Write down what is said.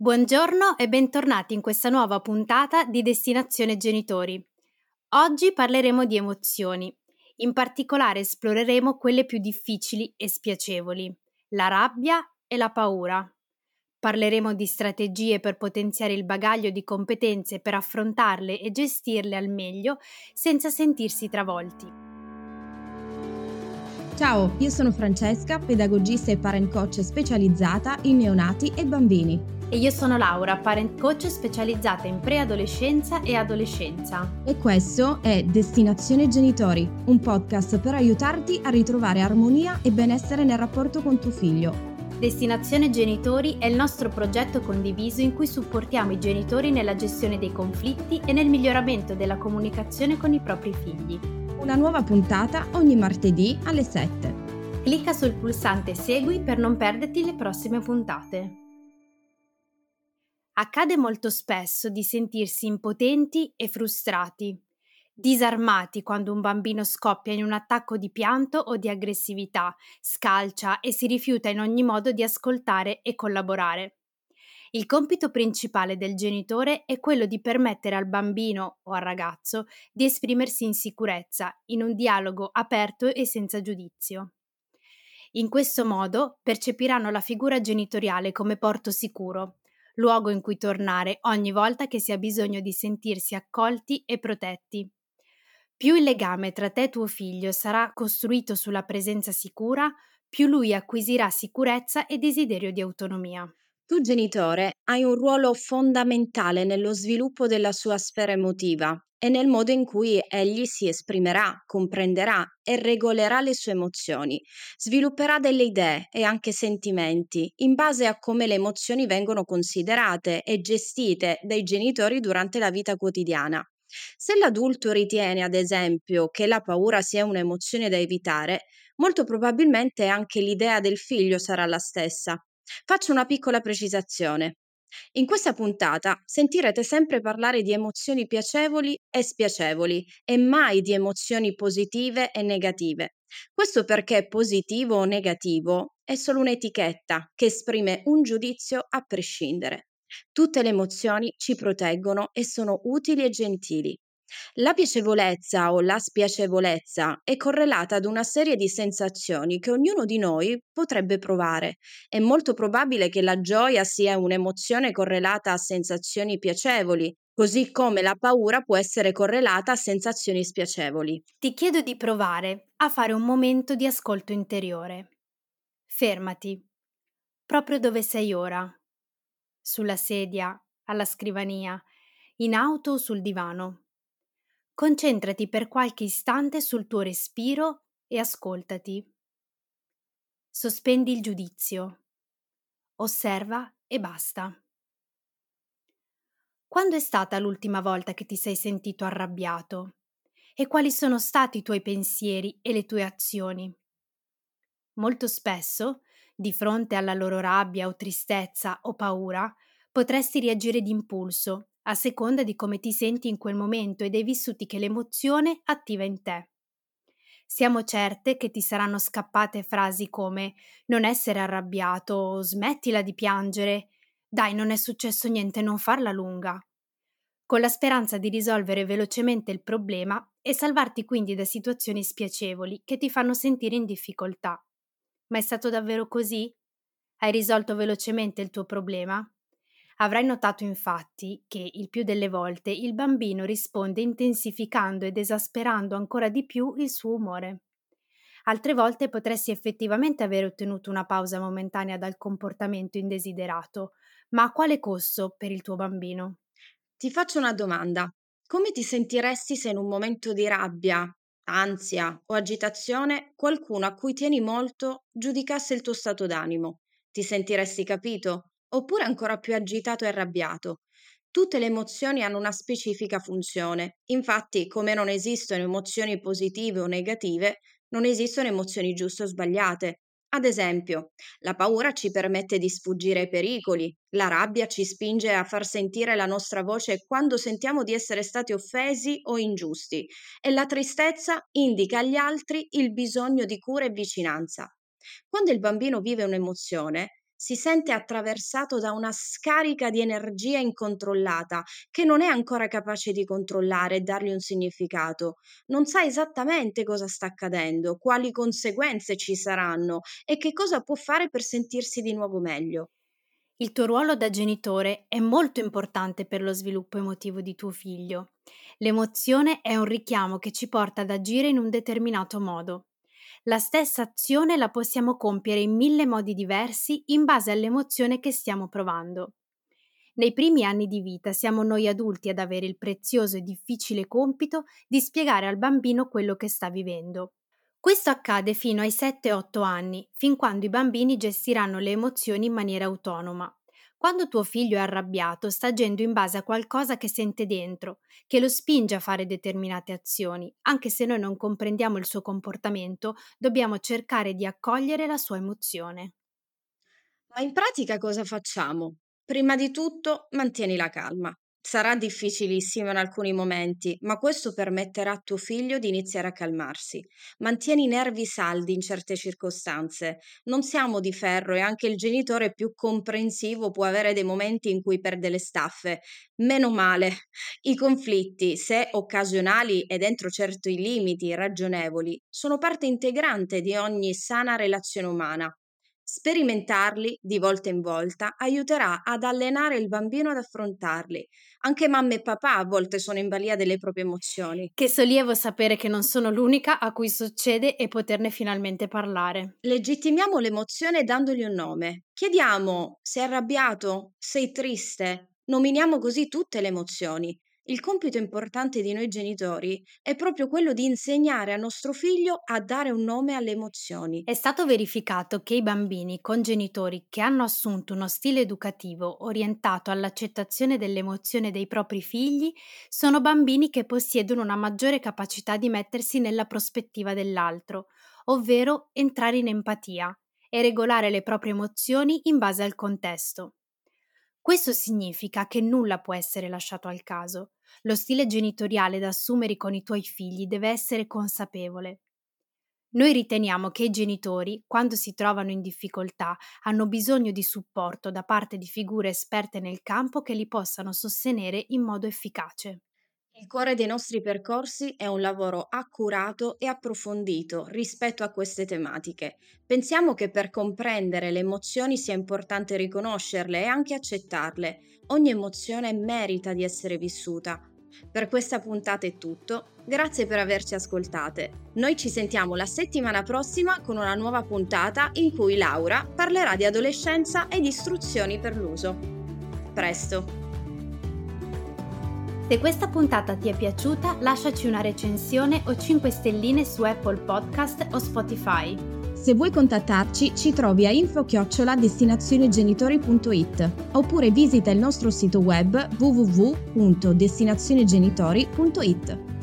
Buongiorno e bentornati in questa nuova puntata di Destinazione Genitori. Oggi parleremo di emozioni, in particolare esploreremo quelle più difficili e spiacevoli, la rabbia e la paura. Parleremo di strategie per potenziare il bagaglio di competenze per affrontarle e gestirle al meglio senza sentirsi travolti. Ciao, io sono Francesca, pedagogista e parent coach specializzata in neonati e bambini. E io sono Laura, parent coach specializzata in preadolescenza e adolescenza. E questo è Destinazione Genitori, un podcast per aiutarti a ritrovare armonia e benessere nel rapporto con tuo figlio. Destinazione Genitori è il nostro progetto condiviso in cui supportiamo i genitori nella gestione dei conflitti e nel miglioramento della comunicazione con i propri figli. Una nuova puntata ogni martedì alle 7. Clicca sul pulsante Segui per non perderti le prossime puntate. Accade molto spesso di sentirsi impotenti e frustrati, disarmati quando un bambino scoppia in un attacco di pianto o di aggressività, scalcia e si rifiuta in ogni modo di ascoltare e collaborare. Il compito principale del genitore è quello di permettere al bambino o al ragazzo di esprimersi in sicurezza, in un dialogo aperto e senza giudizio. In questo modo percepiranno la figura genitoriale come porto sicuro, luogo in cui tornare ogni volta che si ha bisogno di sentirsi accolti e protetti. Più il legame tra te e tuo figlio sarà costruito sulla presenza sicura, più lui acquisirà sicurezza e desiderio di autonomia. Tu genitore hai un ruolo fondamentale nello sviluppo della sua sfera emotiva e nel modo in cui egli si esprimerà, comprenderà e regolerà le sue emozioni. Svilupperà delle idee e anche sentimenti in base a come le emozioni vengono considerate e gestite dai genitori durante la vita quotidiana. Se l'adulto ritiene, ad esempio, che la paura sia un'emozione da evitare, molto probabilmente anche l'idea del figlio sarà la stessa. Faccio una piccola precisazione. In questa puntata sentirete sempre parlare di emozioni piacevoli e spiacevoli e mai di emozioni positive e negative. Questo perché positivo o negativo è solo un'etichetta che esprime un giudizio a prescindere. Tutte le emozioni ci proteggono e sono utili e gentili. La piacevolezza o la spiacevolezza è correlata ad una serie di sensazioni che ognuno di noi potrebbe provare. È molto probabile che la gioia sia un'emozione correlata a sensazioni piacevoli, così come la paura può essere correlata a sensazioni spiacevoli. Ti chiedo di provare a fare un momento di ascolto interiore. Fermati, proprio dove sei ora, sulla sedia, alla scrivania, in auto o sul divano. Concentrati per qualche istante sul tuo respiro e ascoltati. Sospendi il giudizio. Osserva e basta. Quando è stata l'ultima volta che ti sei sentito arrabbiato? E quali sono stati i tuoi pensieri e le tue azioni? Molto spesso, di fronte alla loro rabbia o tristezza o paura, potresti reagire d'impulso a seconda di come ti senti in quel momento e dei vissuti che l'emozione attiva in te. Siamo certe che ti saranno scappate frasi come non essere arrabbiato, smettila di piangere, dai non è successo niente, non farla lunga, con la speranza di risolvere velocemente il problema e salvarti quindi da situazioni spiacevoli che ti fanno sentire in difficoltà. Ma è stato davvero così? Hai risolto velocemente il tuo problema? Avrai notato infatti che il più delle volte il bambino risponde intensificando ed esasperando ancora di più il suo umore. Altre volte potresti effettivamente aver ottenuto una pausa momentanea dal comportamento indesiderato, ma a quale costo per il tuo bambino? Ti faccio una domanda. Come ti sentiresti se in un momento di rabbia, ansia o agitazione qualcuno a cui tieni molto giudicasse il tuo stato d'animo? Ti sentiresti capito? Oppure ancora più agitato e arrabbiato. Tutte le emozioni hanno una specifica funzione. Infatti, come non esistono emozioni positive o negative, non esistono emozioni giuste o sbagliate. Ad esempio, la paura ci permette di sfuggire ai pericoli, la rabbia ci spinge a far sentire la nostra voce quando sentiamo di essere stati offesi o ingiusti e la tristezza indica agli altri il bisogno di cura e vicinanza. Quando il bambino vive un'emozione, si sente attraversato da una scarica di energia incontrollata che non è ancora capace di controllare e dargli un significato. Non sa esattamente cosa sta accadendo, quali conseguenze ci saranno e che cosa può fare per sentirsi di nuovo meglio. Il tuo ruolo da genitore è molto importante per lo sviluppo emotivo di tuo figlio. L'emozione è un richiamo che ci porta ad agire in un determinato modo. La stessa azione la possiamo compiere in mille modi diversi in base all'emozione che stiamo provando. Nei primi anni di vita siamo noi adulti ad avere il prezioso e difficile compito di spiegare al bambino quello che sta vivendo. Questo accade fino ai 7-8 anni, fin quando i bambini gestiranno le emozioni in maniera autonoma. Quando tuo figlio è arrabbiato, sta agendo in base a qualcosa che sente dentro, che lo spinge a fare determinate azioni. Anche se noi non comprendiamo il suo comportamento, dobbiamo cercare di accogliere la sua emozione. Ma in pratica cosa facciamo? Prima di tutto, mantieni la calma. Sarà difficilissimo in alcuni momenti, ma questo permetterà a tuo figlio di iniziare a calmarsi. Mantieni i nervi saldi in certe circostanze. Non siamo di ferro e anche il genitore più comprensivo può avere dei momenti in cui perde le staffe. Meno male. I conflitti, se occasionali e dentro certi limiti ragionevoli, sono parte integrante di ogni sana relazione umana. Sperimentarli di volta in volta aiuterà ad allenare il bambino ad affrontarli. Anche mamma e papà a volte sono in balia delle proprie emozioni. Che sollievo sapere che non sono l'unica a cui succede e poterne finalmente parlare. Legittimiamo l'emozione dandogli un nome. Chiediamo: sei arrabbiato? Sei triste? Nominiamo così tutte le emozioni. Il compito importante di noi genitori è proprio quello di insegnare a nostro figlio a dare un nome alle emozioni. È stato verificato che i bambini con genitori che hanno assunto uno stile educativo orientato all'accettazione dell'emozione dei propri figli sono bambini che possiedono una maggiore capacità di mettersi nella prospettiva dell'altro, ovvero entrare in empatia e regolare le proprie emozioni in base al contesto. Questo significa che nulla può essere lasciato al caso. Lo stile genitoriale da assumere con i tuoi figli deve essere consapevole. Noi riteniamo che i genitori, quando si trovano in difficoltà, hanno bisogno di supporto da parte di figure esperte nel campo che li possano sostenere in modo efficace. Il cuore dei nostri percorsi è un lavoro accurato e approfondito rispetto a queste tematiche. Pensiamo che per comprendere le emozioni sia importante riconoscerle e anche accettarle. Ogni emozione merita di essere vissuta. Per questa puntata è tutto, grazie per averci ascoltate. Noi ci sentiamo la settimana prossima con una nuova puntata in cui Laura parlerà di adolescenza ed istruzioni per l'uso. Presto! Se questa puntata ti è piaciuta, lasciaci una recensione o 5 stelline su Apple Podcast o Spotify. Se vuoi contattarci, ci trovi a info-destinazionegenitori.it oppure visita il nostro sito web www.destinazionegenitori.it.